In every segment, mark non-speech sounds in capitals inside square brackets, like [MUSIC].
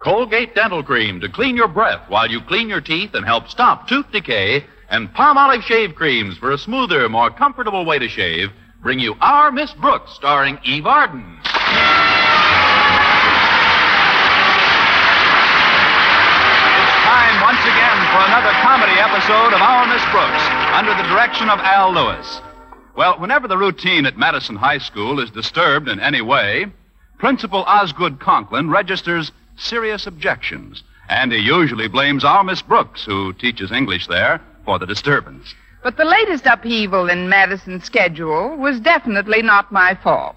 Colgate Dental Cream to clean your breath while you clean your teeth and help stop tooth decay, and Palmolive Shave Creams for a smoother, more comfortable way to shave bring you Our Miss Brooks, starring Eve Arden. It's time once again for another comedy episode of Our Miss Brooks, under the direction of Al Lewis. Well, whenever the routine at Madison High School is disturbed in any way, Principal Osgood Conklin registers serious objections, and he usually blames our Miss Brooks, who teaches English there, for the disturbance. But the latest upheaval in Madison's schedule was definitely not my fault.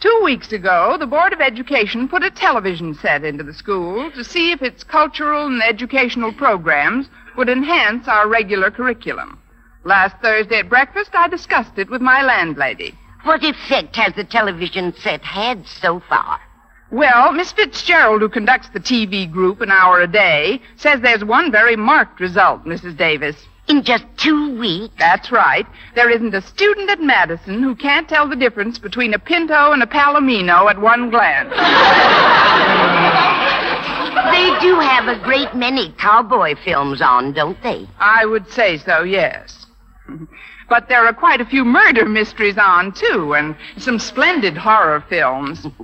Two weeks ago, the Board of Education put a television set into the school to see if its cultural and educational programs would enhance our regular curriculum. Last Thursday at breakfast, I discussed it with my landlady. What effect has the television set had so far? Well, Miss Fitzgerald, who conducts the TV group an hour a day, says there's one very marked result, Mrs. Davis. In just two weeks? That's right. There isn't a student at Madison who can't tell the difference between a Pinto and a Palomino at one glance. They do have a great many cowboy films on, don't they? I would say so, yes. But there are quite a few murder mysteries on, too, and some splendid horror films. [LAUGHS]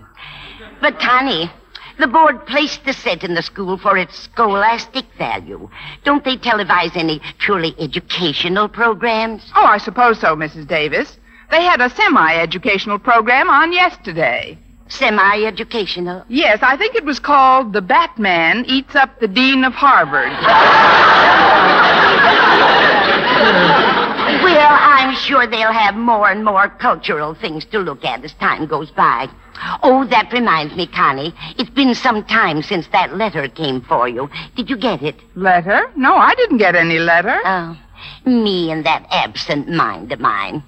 But, Connie, the board placed the set in the school for its scholastic value. Don't they televise any purely educational programs? Oh, I suppose so, Mrs. Davis. They had a semi educational program on yesterday. Semi educational? Yes, I think it was called The Batman Eats Up the Dean of Harvard. [LAUGHS] Sure they'll have more and more cultural things to look at as time goes by. Oh, that reminds me, Connie. It's been some time since that letter came for you. Did you get it? Letter? No, I didn't get any letter. Oh, me and that absent mind of mine.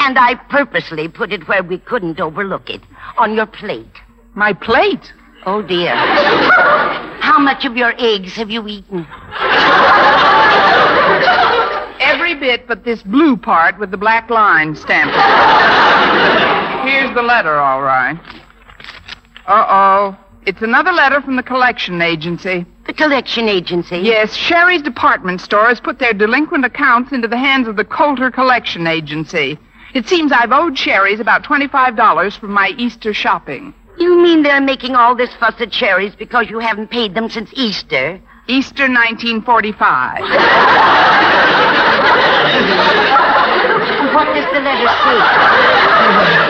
And I purposely put it where we couldn't overlook it on your plate. My plate? Oh, dear. [LAUGHS] How much of your eggs have you eaten? [LAUGHS] Every bit but this blue part with the black line stamped. [LAUGHS] Here's the letter, all right. Uh oh. It's another letter from the collection agency. The collection agency? Yes, Sherry's department store has put their delinquent accounts into the hands of the Coulter Collection Agency. It seems I've owed Sherry's about $25 for my Easter shopping. You mean they're making all this fuss at Sherry's because you haven't paid them since Easter? Easter 1945. [LAUGHS] The letter say?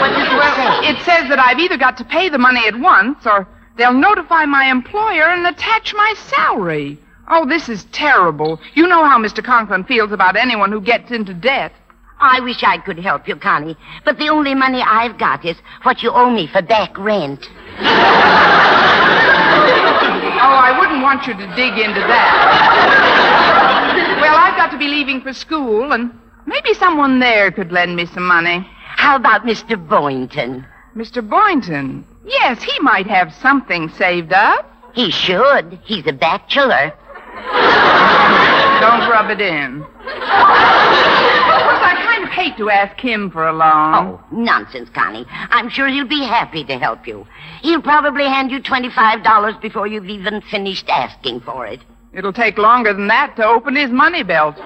What does it say? it says that I've either got to pay the money at once or they'll notify my employer and attach my salary. Oh, this is terrible. You know how Mr. Conklin feels about anyone who gets into debt. I wish I could help you, Connie, but the only money I've got is what you owe me for back rent. Oh, I wouldn't want you to dig into that. well, I've got to be leaving for school, and maybe someone there could lend me some money. How about Mr. Boynton? Mr. Boynton. Yes, he might have something saved up. He should. He's a bachelor. Don't rub it in. Of course, I kind of hate to ask him for a loan. Oh, nonsense, Connie. I'm sure he'll be happy to help you. He'll probably hand you $25 before you've even finished asking for it. It'll take longer than that to open his money belt.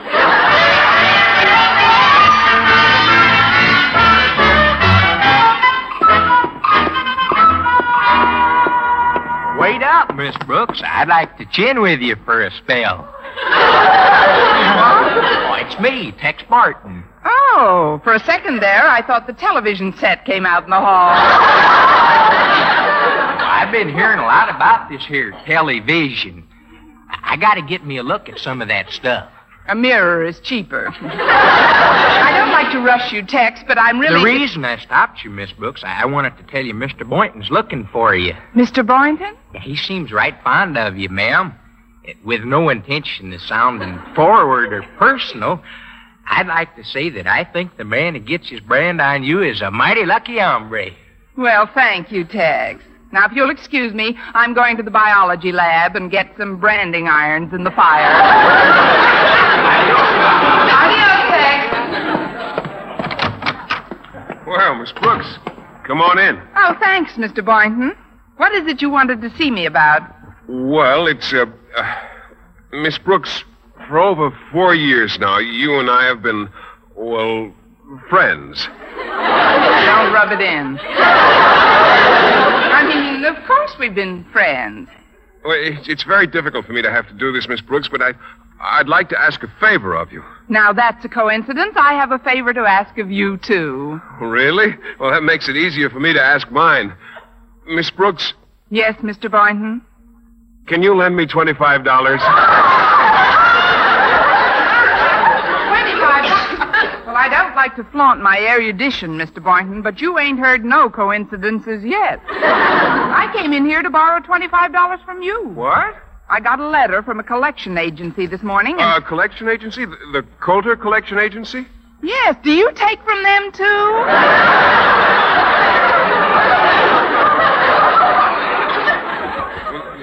Wait up, Miss Brooks. I'd like to chin with you for a spell. oh, it's me, Tex Martin. Oh, for a second there, I thought the television set came out in the hall. I've been hearing a lot about this here television. I gotta get me a look at some of that stuff. A mirror is cheaper. [LAUGHS] I don't like to rush you, Tex, but I'm really. The reason I stopped you, Miss Brooks, I I wanted to tell you Mr. Boynton's looking for you. Mr. Boynton? He seems right fond of you, ma'am. With no intention of sounding forward or personal, I'd like to say that I think the man who gets his brand on you is a mighty lucky hombre. Well, thank you, Tex. Now, if you'll excuse me, I'm going to the biology lab and get some branding irons in the fire. [LAUGHS] Well, Miss Brooks, come on in. Oh, thanks, Mr. Boynton. What is it you wanted to see me about? Well, it's, uh, uh, Miss Brooks, for over four years now, you and I have been, well, friends. Don't rub it in. I mean, of course we've been friends. Well, it's, it's very difficult for me to have to do this, Miss Brooks, but I, I'd like to ask a favor of you. Now, that's a coincidence. I have a favor to ask of you, too. Really? Well, that makes it easier for me to ask mine. Miss Brooks, Yes, Mr. Boynton? can you lend me $25? Twenty-five. well, I don't like to flaunt my erudition, Mr. Boynton, but you ain't heard no coincidences yet. [LAUGHS] I came in here to borrow twenty-five dollars from you. What? I got a letter from a collection agency this morning, A and collection agency? The, the Coulter Collection Agency? yes, do you take from them too?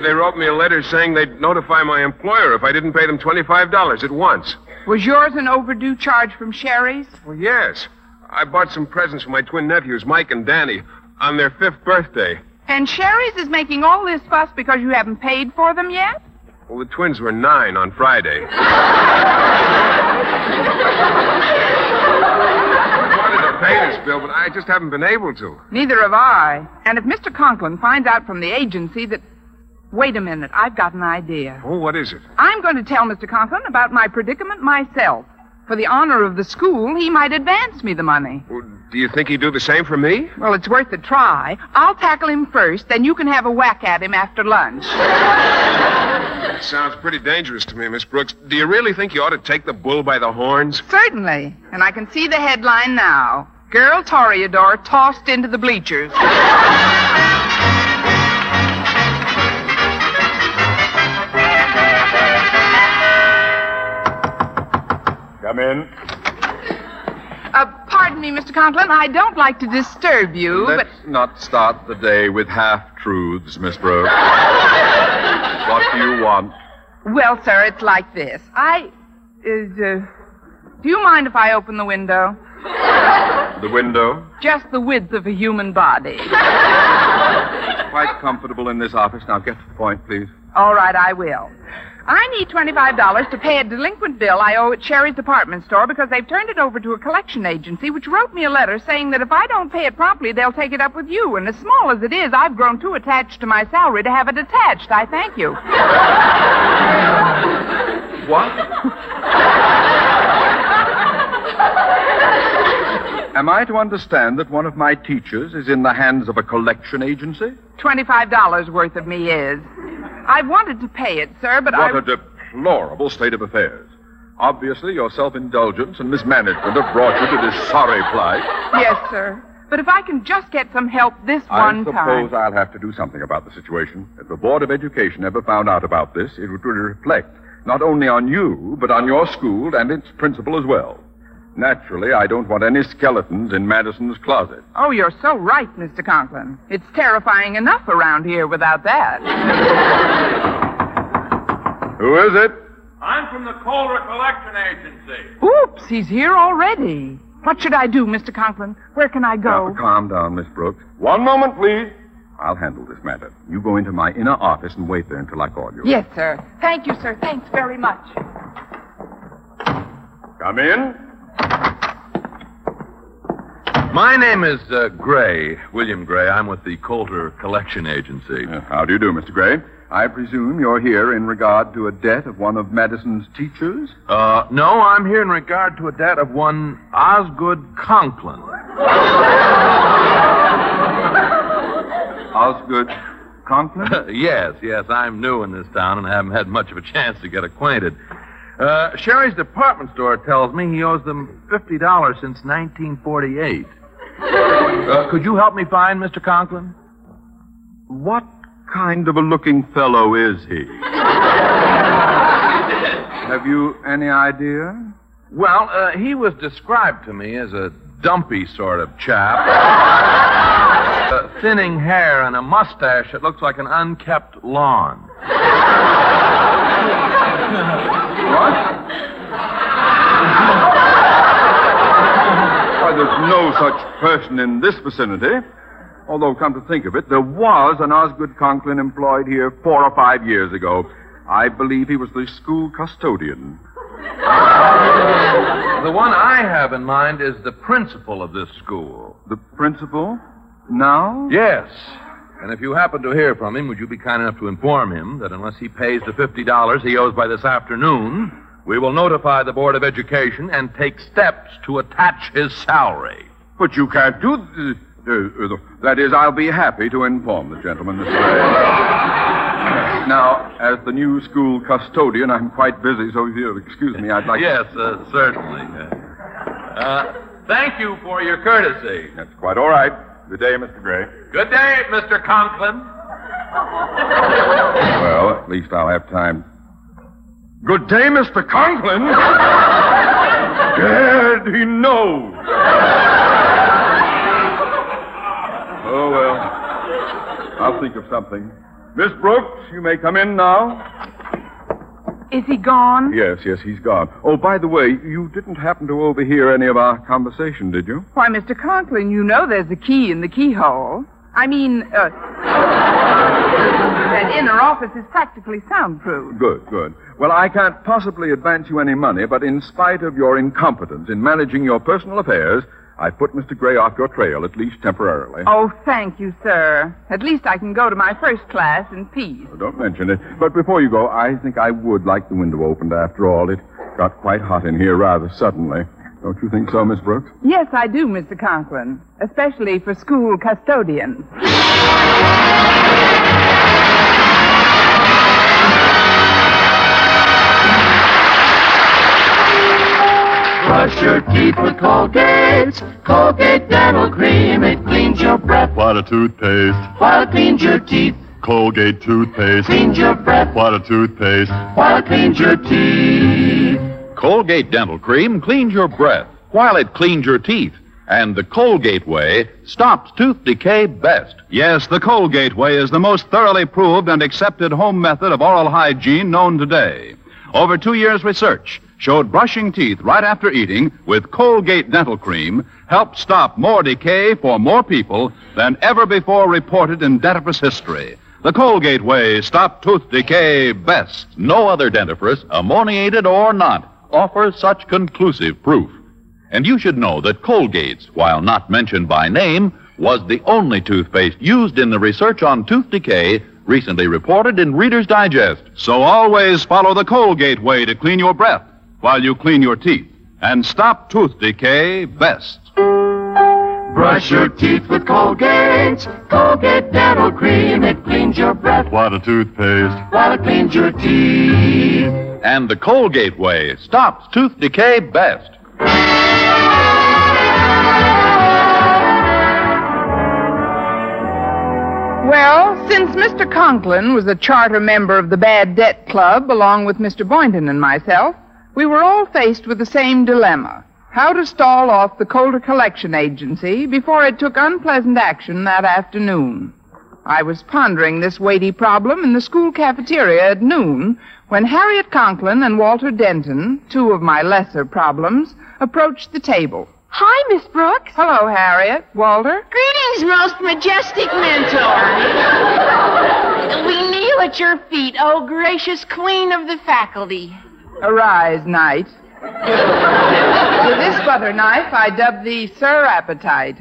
They wrote me a letter saying they'd notify my employer if I didn't pay them $25 at once. Was yours an overdue charge from Sherry's? Well, yes. I bought some presents for my twin nephews, Mike and Danny, on their fifth birthday. And Sherry's is making all this fuss because you haven't paid for them yet? Well, the twins were nine on Friday. [LAUGHS] I wanted to pay this bill, but I just haven't been able to. Neither have I. And if Mr. Conklin finds out from the agency that. Wait a minute, I've got an idea. Oh, what is it? I'm going to tell Mr. Conklin about my predicament myself. For the honor of the school, he might advance me the money. Well, do you think he'd do the same for me? Well, it's worth a try. I'll tackle him first, then you can have a whack at him after lunch. That sounds pretty dangerous to me, Miss Brooks. Do you really think you ought to take the bull by the horns? Certainly. And I can see the headline now Girl Toreador tossed into the bleachers. Come in. Uh, pardon me, Mr. Conklin. I don't like to disturb you, but. Let's not start the day with half truths, Miss Brooks. what do you want? Well, sir, it's like this. I. Is, uh. Do you mind if I open the window? The window? Just the width of a human body. Quite comfortable in this office. Now get to the point, please. All right, I will. I need $25 to pay a delinquent bill I owe at Sherry's department store because they've turned it over to a collection agency which wrote me a letter saying that if I don't pay it promptly, they'll take it up with you. And as small as it is, I've grown too attached to my salary to have it attached. I thank you. [LAUGHS] What? [LAUGHS] Am I to understand that one of my teachers is in the hands of a collection agency? $25 worth of me is. I've wanted to pay it, sir, but I. What a deplorable state of affairs. Obviously, your self indulgence and mismanagement have brought you to this sorry plight. Yes, sir. But if I can just get some help this one time. I suppose. I'll have to do something about the situation. If the Board of Education ever found out about this, it would reflect not only on you, but on your school and its principal as well. Naturally, I don't want any skeletons in Madison's closet. Oh, you're so right, Mr. Conklin. It's terrifying enough around here without that. [LAUGHS] Who is it? I'm from the Calder Collection Agency. Oops, he's here already. What should I do, Mr. Conklin? Where can I Now, go? calm down, Miss Brooks. One moment, please. I'll handle this matter. You go into my inner office and wait there until I call you. Yes, sir. Thank you, sir. Thanks very much. Come in. My name is uh, Gray, William Gray. I'm with the Coulter Collection Agency. Uh, how do you do, Mr. Gray? I presume you're here in regard to a debt of one of Madison's teachers? Uh, no, I'm here in regard to a debt of one Osgood Conklin. Osgood Conklin? [LAUGHS] yes, yes, I'm new in this town and haven't had much of a chance to get acquainted. Uh, Sherry's department store tells me he owes them $50 since 1948. Uh, could you help me find Mr. Conklin? what kind of a looking fellow is he? Have you any idea? Well, uh, he was described to me as a dumpy sort of chap. uh, thinning hair and a mustache that looks like an unkept lawn. What? Why, there's no such person in this vicinity. Although, come to think of it, there was an Osgood Conklin employed here four or five years ago. I believe he was the school custodian. The one I have in mind is the principal of this school. The principal? Now? Yes. And if you happen to hear from him, would you be kind enough to inform him that unless he pays the $50 he owes by this afternoon, we will notify the Board of Education and take steps to attach his salary. But you can't do. th- uh, uh, that is, I'll be happy to inform the gentleman this way. Now, as the new school custodian, I'm quite busy, so if you'll excuse me, I'd like Yes, uh, certainly. Uh, thank you for your courtesy. That's quite all right. Good day, Mr. Gray. Good day, Mr. Conklin. Well, at least I'll have time. Good day, Mr. Conklin. Gad, he knows. Oh, well. I'll think of something. Miss Brooks, you may come in now. Is he gone? Yes, yes, he's gone. Oh, by the way, you didn't happen to overhear any of our conversation, did you? Why, Mr. Conklin, you know there's a key in the keyhole. I mean, uh, that inner office is practically soundproof. Good, good. Well, I can't possibly advance you any money, but in spite of your incompetence in managing your personal affairs, I put Mr. Gray off your trail, at least temporarily. Oh, thank you, sir. At least I can go to my first class in peace. Oh, Don't mention it. But before you go, I think I would like the window opened after all. It got quite hot in here rather suddenly. Don't you think so, Miss Brooks? Yes, I do, Mr. Conklin. Especially for school custodians. Brush your teeth with Colgate. Colgate Dental Cream. It cleans your breath What a toothpaste. while it cleans your teeth. Colgate toothpaste. Cleans your breath What a toothpaste. while it cleans your teeth. Colgate Dental Cream cleans your breath while it cleans your teeth. And the Colgate way stops tooth decay best. Yes, the Colgate way is the most thoroughly proved and accepted home method of oral hygiene known today. Over two years' research showed brushing teeth right after eating with Colgate Dental Cream helped stop more decay for more people than ever before reported in dentifrice history. The Colgate way stopped tooth decay best. No other dentifrice, ammoniated or not, offers such conclusive proof. And you should know that Colgate's, while not mentioned by name, was the only toothpaste used in the research on tooth decay recently reported in Reader's Digest. So always follow the Colgate way to clean your breath while you clean your teeth and stop tooth decay best. Brush your teeth with Colgate. Colgate Dental Cream. It cleans your breath What a toothpaste. while it cleans your teeth. And the Colgate way stops tooth decay best. Well, since Mr. Conklin was a charter member of the Bad Debt Club, along with Mr. Boynton and myself, we were all faced with the same dilemma how to stall off the Coulter Collection Agency before it took unpleasant action that afternoon. I was pondering this weighty problem in the school cafeteria at noon when Harriet Conklin and Walter Denton, two of my lesser problems, approached the table. Hi, Miss Brooks. Hello, Harriet. Walter? Greetings, most majestic mentor. we kneel at your feet, oh gracious queen of the faculty. Arise, knight. With this butter knife, I dub thee Sir Appetite.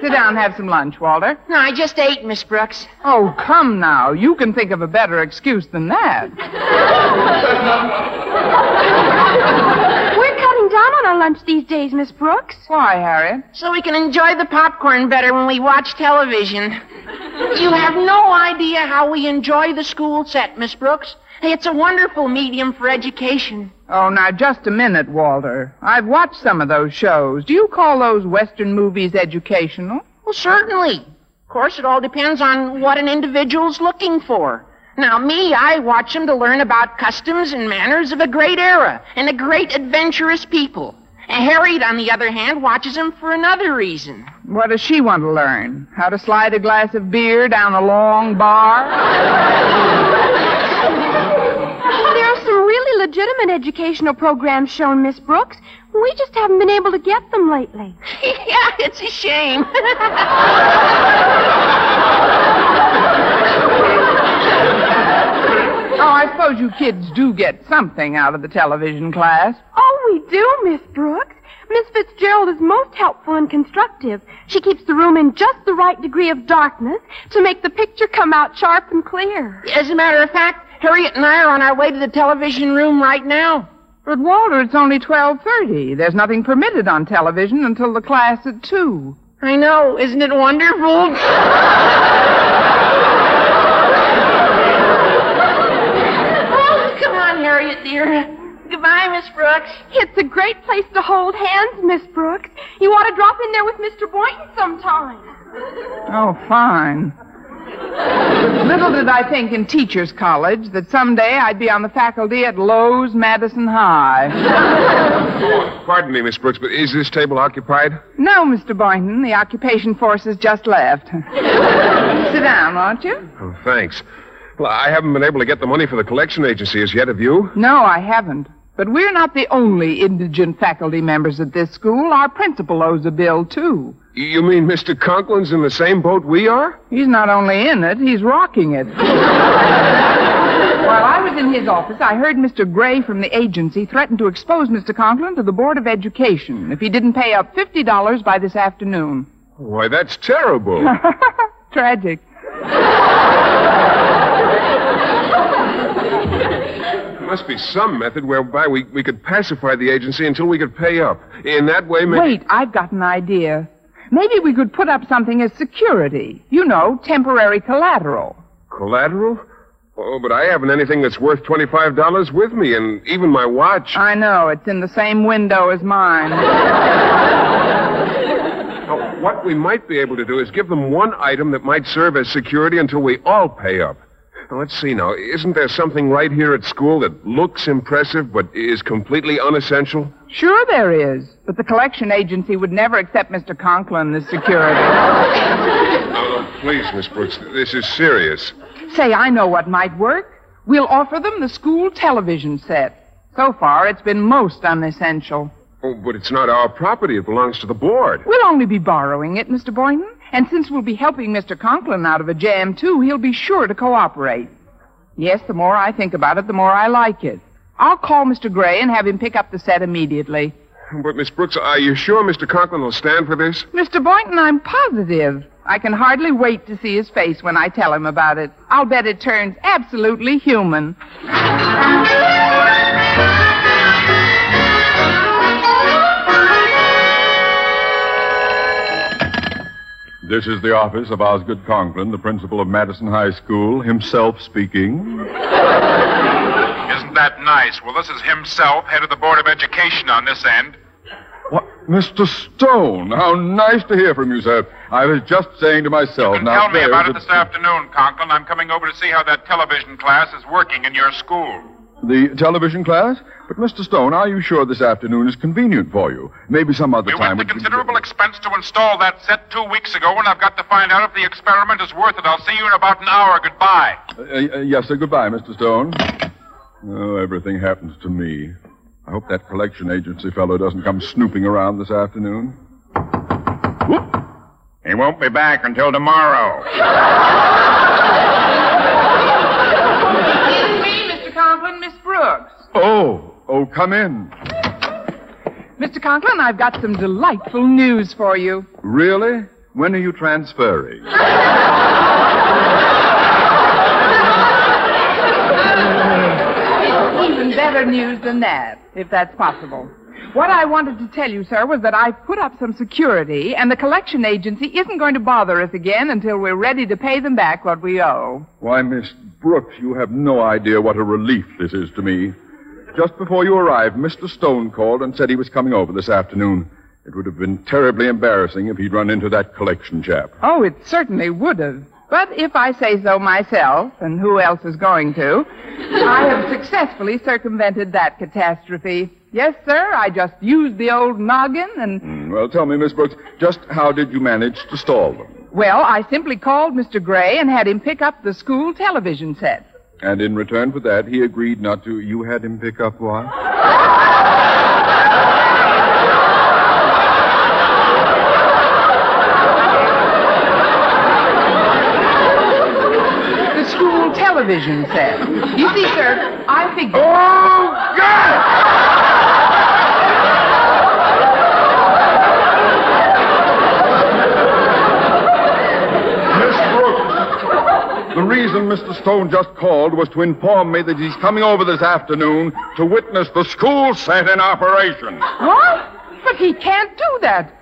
Sit down, and have some lunch, Walter. No, I just ate, Miss Brooks. Oh, come now. You can think of a better excuse than that. We're cutting down on our lunch these days, Miss Brooks. Why, Harriet? So we can enjoy the popcorn better when we watch television. You have no idea how we enjoy the school set, Miss Brooks. It's a wonderful medium for education. Oh, now, just a minute, Walter. I've watched some of those shows. Do you call those Western movies educational? Well, certainly. Of course, it all depends on what an individual's looking for. Now, me, I watch them to learn about customs and manners of a great era and a great adventurous people. And Harriet, on the other hand, watches them for another reason. What does she want to learn? How to slide a glass of beer down a long bar? [LAUGHS] There are some really legitimate educational programs shown, Miss Brooks. We just haven't been able to get them lately. [LAUGHS] yeah, it's a shame. Oh, I suppose you kids do get something out of the television class. Oh, we do, Miss Brooks. Miss Fitzgerald is most helpful and constructive. She keeps the room in just the right degree of darkness to make the picture come out sharp and clear. As a matter of fact, Harriet and I are on our way to the television room right now. But Walter, it's only 12:30. There's nothing permitted on television until the class at 2. I know. Isn't it wonderful? oh, come on, Harriet, dear. Goodbye, Miss Brooks. It's a great place to hold hands, Miss Brooks. You ought to drop in there with Mr. Boynton sometime. [LAUGHS] Oh, fine. Little did I think in Teachers College that someday I'd be on the faculty at Lowe's Madison High. Pardon me, Miss Brooks, but is this table occupied? No, Mr. Boynton, the occupation force has just left. Sit down, won't you? Oh, thanks. Well, I haven't been able to get the money for the collection agency as yet, have you? No, I haven't. But we're not the only indigent faculty members at this school. Our principal owes a bill, too. You mean Mr. Conklin's in the same boat we are? He's not only in it, he's rocking it. While I was in his office, I heard Mr. Gray from the agency threaten to expose Mr. Conklin to the Board of Education if he didn't pay up $50 by this afternoon. Why, that's terrible. [LAUGHS] Tragic. Must be some method whereby we, we could pacify the agency until we could pay up. In that way, maybe. Wait, I've got an idea. Maybe we could put up something as security. You know, temporary collateral. Collateral? Oh, but I haven't anything that's worth $25 with me, and even my watch. I know, it's in the same window as mine. [LAUGHS] Oh, what we might be able to do is give them one item that might serve as security until we all pay up. Let's see now. Isn't there something right here at school that looks impressive but is completely unessential? Sure there is, but the collection agency would never accept Mr. Conklin as security. No, no, please, Miss Brooks. This is serious. Say, I know what might work. We'll offer them the school television set. So far, it's been most unessential. Oh, but it's not our property. It belongs to the board. We'll only be borrowing it, Mr. Boynton. And since we'll be helping Mr. Conklin out of a jam, too, he'll be sure to cooperate. Yes, the more I think about it, the more I like it. I'll call Mr. Gray and have him pick up the set immediately. But, Miss Brooks, are you sure Mr. Conklin will stand for this? Mr. Boynton, I'm positive. I can hardly wait to see his face when I tell him about it. I'll bet it turns absolutely human. This is the office of Osgood Conklin, the principal of Madison High School, himself speaking. Isn't that nice? Well, this is himself, head of the Board of Education on this end. What, Mr. Stone? How nice to hear from you, sir. I was just saying to myself, And now tell me about it this afternoon, Conklin. I'm coming over to see how that television class is working in your school. The television class? But, Mr. Stone, are you sure this afternoon is convenient for you? Maybe some other We time went to considerable expense to install that set two weeks ago, and I've got to find out if the experiment is worth it. I'll see you in about an hour. Goodbye. Uh, uh, yes, sir. Goodbye, Mr. Stone. Oh, everything happens to me. I hope that collection agency fellow doesn't come snooping around this afternoon. He won't be back until tomorrow. [LAUGHS] It's me, Mr. Conklin, Miss Brooks. Oh, oh, come in. Mr. Conklin, I've got some delightful news for you. Really? When are you transferring? [LAUGHS] Even better news than that, if that's possible. What I wanted to tell you, sir, was that I've put up some security, and the collection agency isn't going to bother us again until we're ready to pay them back what we owe. Why, Miss Brooks, you have no idea what a relief this is to me. Just before you arrived, Mr. Stone called and said he was coming over this afternoon. It would have been terribly embarrassing if he'd run into that collection chap. Oh, it certainly would have. But if I say so myself, and who else is going to, I have successfully circumvented that catastrophe. Yes, sir, I just used the old noggin and, Hmm, Well, tell me, Miss Brooks, just how did you manage to stall them? well, I simply called Mr. Gray and had him pick up the school television set. And in return for that, he agreed not to. You had him pick up what? The school television set. You see, sir, I figured. Oh, God! Miss Brooks, the reason Mr. Stone just called was to inform me that he's coming over this afternoon to witness the school set in operation. What? But he can't do that.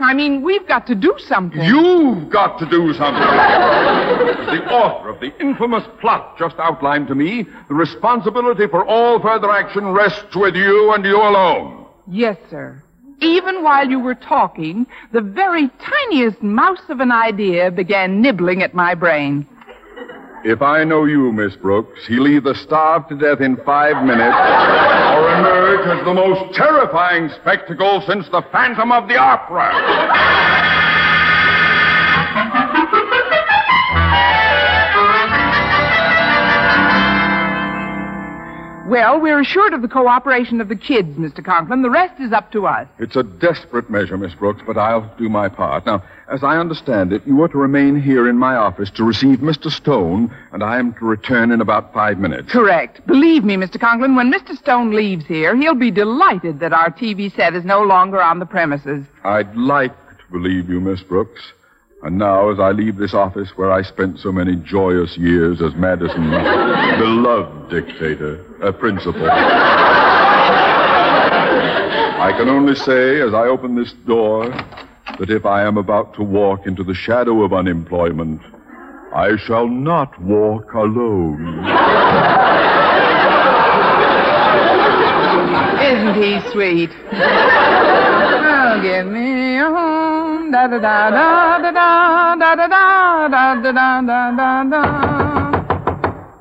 I mean, we've got to do something. You've got to do something. [LAUGHS] The author of the infamous plot just outlined to me, the responsibility for all further action rests with you and you alone. Yes, sir. Even while you were talking, the very tiniest mouse of an idea began nibbling at my brain. If I know you, Miss Brooks, he'll either starve to death in five minutes Or emerge as the most terrifying spectacle since the Phantom of the Opera. Well, we're assured of the cooperation of the kids, Mr. Conklin. The rest is up to us. It's a desperate measure, Miss Brooks, but I'll do my part. Now, as I understand it, you are to remain here in my office to receive Mr. Stone, and I am to return in about five minutes. Correct. Believe me, Mr. Conklin, when Mr. Stone leaves here, he'll be delighted that our TV set is no longer on the premises. I'd like to believe you, Miss Brooks. And now, as I leave this office where I spent so many joyous years as Madison's [LAUGHS] beloved dictator, a principal, I can only say, as I open this door, that if I am about to walk into the shadow of unemployment, I shall not walk alone. Isn't he sweet? [LAUGHS] oh, give me a home. Da da da da da da da da da da da da da da da.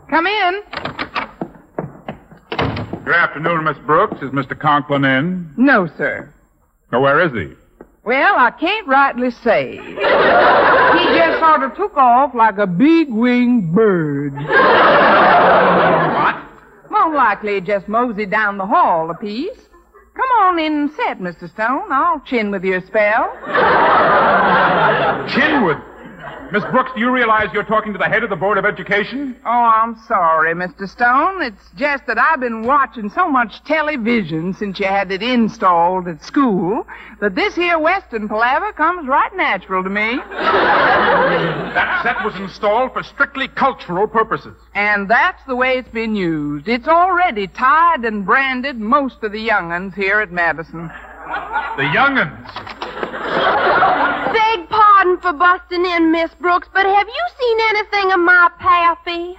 Come in. Good afternoon, Miss Brooks. Is Mr. Conklin in? No, sir. Or where is he? Well, I can't rightly say. He just sort of took off like a big winged bird. What? More likely just moseyed down the hall a piece. Come on in and sit, Mr. Stone. I'll chin with you a spell. Chinwood. Miss Brooks, do you realize you're talking to the head of the Board of Education? Oh, I'm sorry, Mr. Stone. It's just that I've been watching so much television since you had it installed at school that this here Western palaver comes right natural to me. That set was installed for strictly cultural purposes. And that's the way it's been used. It's already tied and branded most of the young'uns here at Madison. The young'uns. Beg pardon for busting in, Miss Brooks, but have you seen anything of my Pappy?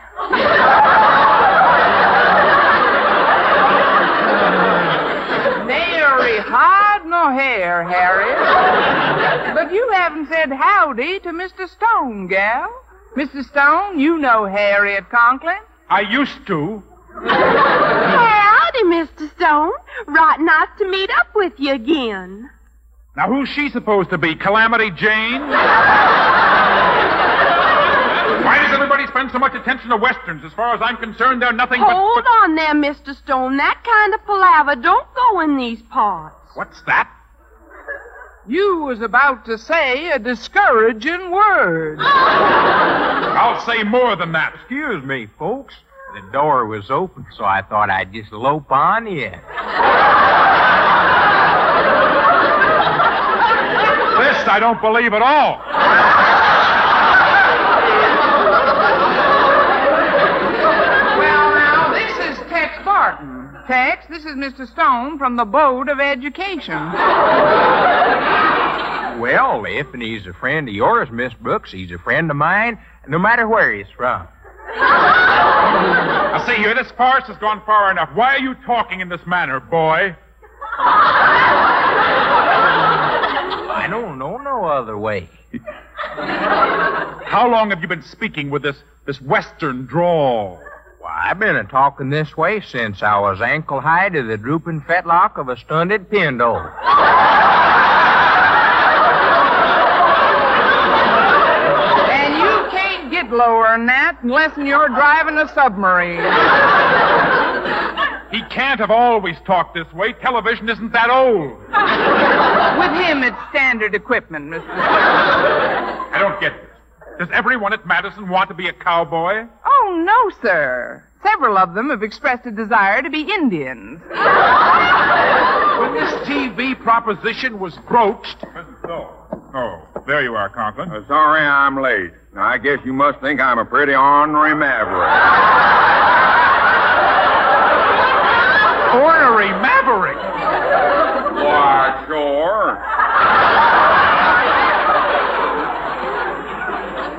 Nary hide nor hair, Harry. But you haven't said howdy to Mr. Stone, gal. Mr. Stone, you know Harriet Conklin. I used to. Howdy, Mr. Stone. Right nice to meet up with you again. Now, who's she supposed to be? Calamity Jane? Why does everybody spend so much attention to westerns? As far as I'm concerned, they're nothing but. Hold but... on there, Mr. Stone. That kind of palaver don't go in these parts. What's that? You was about to say a discouraging word. [LAUGHS] I'll say more than that. Excuse me, folks. The door was open, so I thought I'd just lope on in. [LAUGHS] This I don't believe at all. Well, now, this is Tex Barton. Tex, this is Mr. Stone from the Board of Education. Well, if and he's a friend of yours, Miss Brooks, he's a friend of mine, no matter where he's from. Now, see here, this farce has gone far enough. Why are you talking in this manner, boy? I don't know no other way. [LAUGHS] How long have you been speaking with this this Western drawl? Why, I've been a talking this way since I was ankle high to the drooping fetlock of a stunted pindle. And you can't get lower than that unless you're driving a submarine. He can't have always talked this way. Television isn't that old. [LAUGHS] With him, it's standard equipment, Mr. I don't get this. Does everyone at Madison want to be a cowboy? Oh, no, sir. Several of them have expressed a desire to be Indians. When this TV proposition was broached. So. Oh, there you are, Conklin. Uh, sorry I'm late. I guess you must think I'm a pretty ornery maverick. Ornery maverick. Why, sure.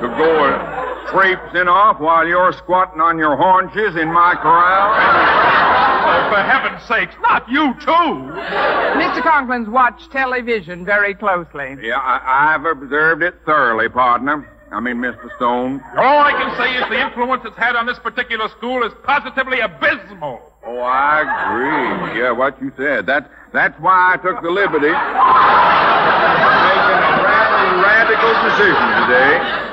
To go traipsing off while you're squatting on your haunches in my corral? Oh, for heaven's sakes, not you, too. Mr. Conklin's watched television very closely. Yeah, I, I've observed it thoroughly, partner. I mean, Mr. Stone. All I can say is the influence it's had on this particular school is positively abysmal. Oh, I agree. Yeah, what you said. That, that's why I took the liberty of making a rather radical decision today.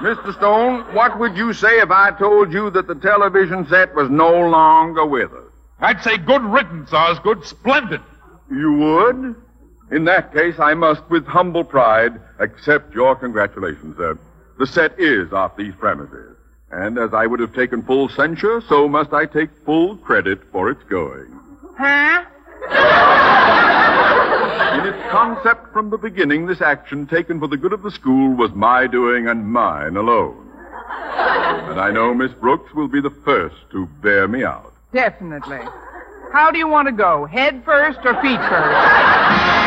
Mr. Stone, what would you say if I told you that the television set was no longer with us? I'd say good riddance, Osgood. Splendid. You would? In that case, I must, with humble pride, accept your congratulations, sir. The set is off these premises. And as I would have taken full censure, so must I take full credit for its going. Huh? In its concept from the beginning, this action taken for the good of the school was my doing and mine alone. And I know Miss Brooks will be the first to bear me out. Definitely. How do you want to go? Head first or feet first?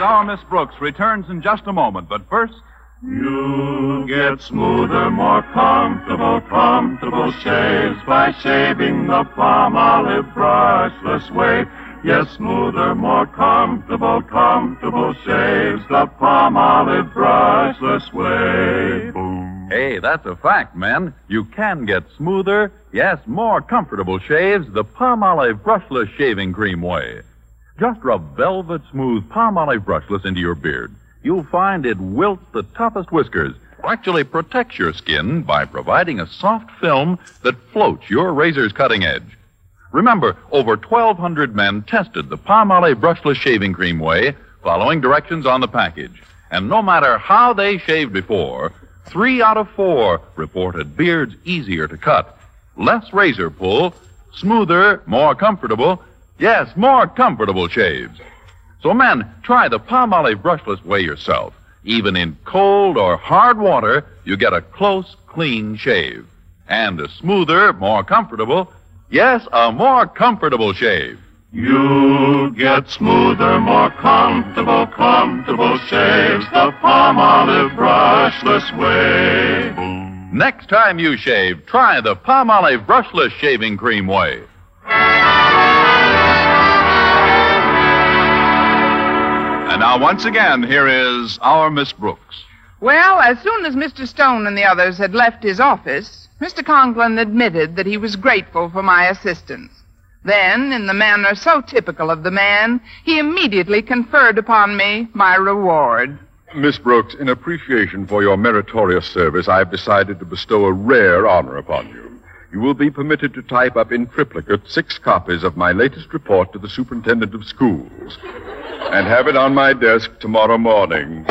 Our Miss Brooks returns in just a moment, but first. You get smoother, more comfortable, comfortable shaves by shaving the Palmolive brushless way. Yes, smoother, more comfortable, comfortable shaves the Palmolive brushless way. Boom. Hey, that's a fact, men. You can get smoother, yes, more comfortable shaves the Palmolive brushless shaving cream way. Just rub velvet smooth Palmolive brushless into your beard. You'll find it wilts the toughest whiskers, actually protects your skin by providing a soft film that floats your razor's cutting edge. Remember, over 1,200 men tested the Palmolive brushless shaving cream way, following directions on the package. And no matter how they shaved before, three out of four reported beards easier to cut, less razor pull, smoother, more comfortable, yes, more comfortable shaves. So, men, try the Palmolive brushless way yourself. Even in cold or hard water, you get a close, clean shave. And a smoother, more comfortable, yes, a more comfortable shave. You get smoother, more comfortable, comfortable shaves the Palmolive brushless way. Next time you shave, try the Palmolive brushless shaving cream way. And now, once again, here is our Miss Brooks. Well, as soon as Mr. Stone and the others had left his office, Mr. Conklin admitted that he was grateful for my assistance. Then, in the manner so typical of the man, he immediately conferred upon me my reward. Miss Brooks, in appreciation for your meritorious service, I have decided to bestow a rare honor upon you. You will be permitted to type up in triplicate six copies of my latest report to the superintendent of schools and have it on my desk tomorrow morning.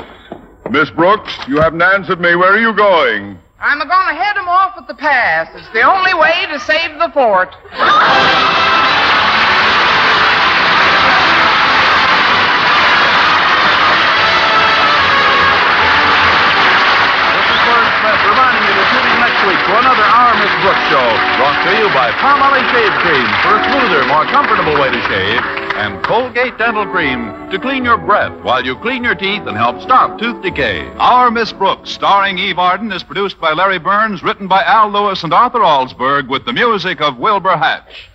Miss Brooks, you haven't answered me. Where are you going? I'm going to head him off at the pass. It's the only way to save the fort. Smith reminding you to tune next week for another Our Miss Brooks show, brought to you by Palmolive Shave Cream for a smoother, more comfortable way to shave, and Colgate Dental Cream to clean your breath while you clean your teeth and help stop tooth decay. Our Miss Brooks, starring Eve Arden, is produced by Larry Berns, written by Al Lewis and Arthur Alsberg, with the music of Wilbur Hatch.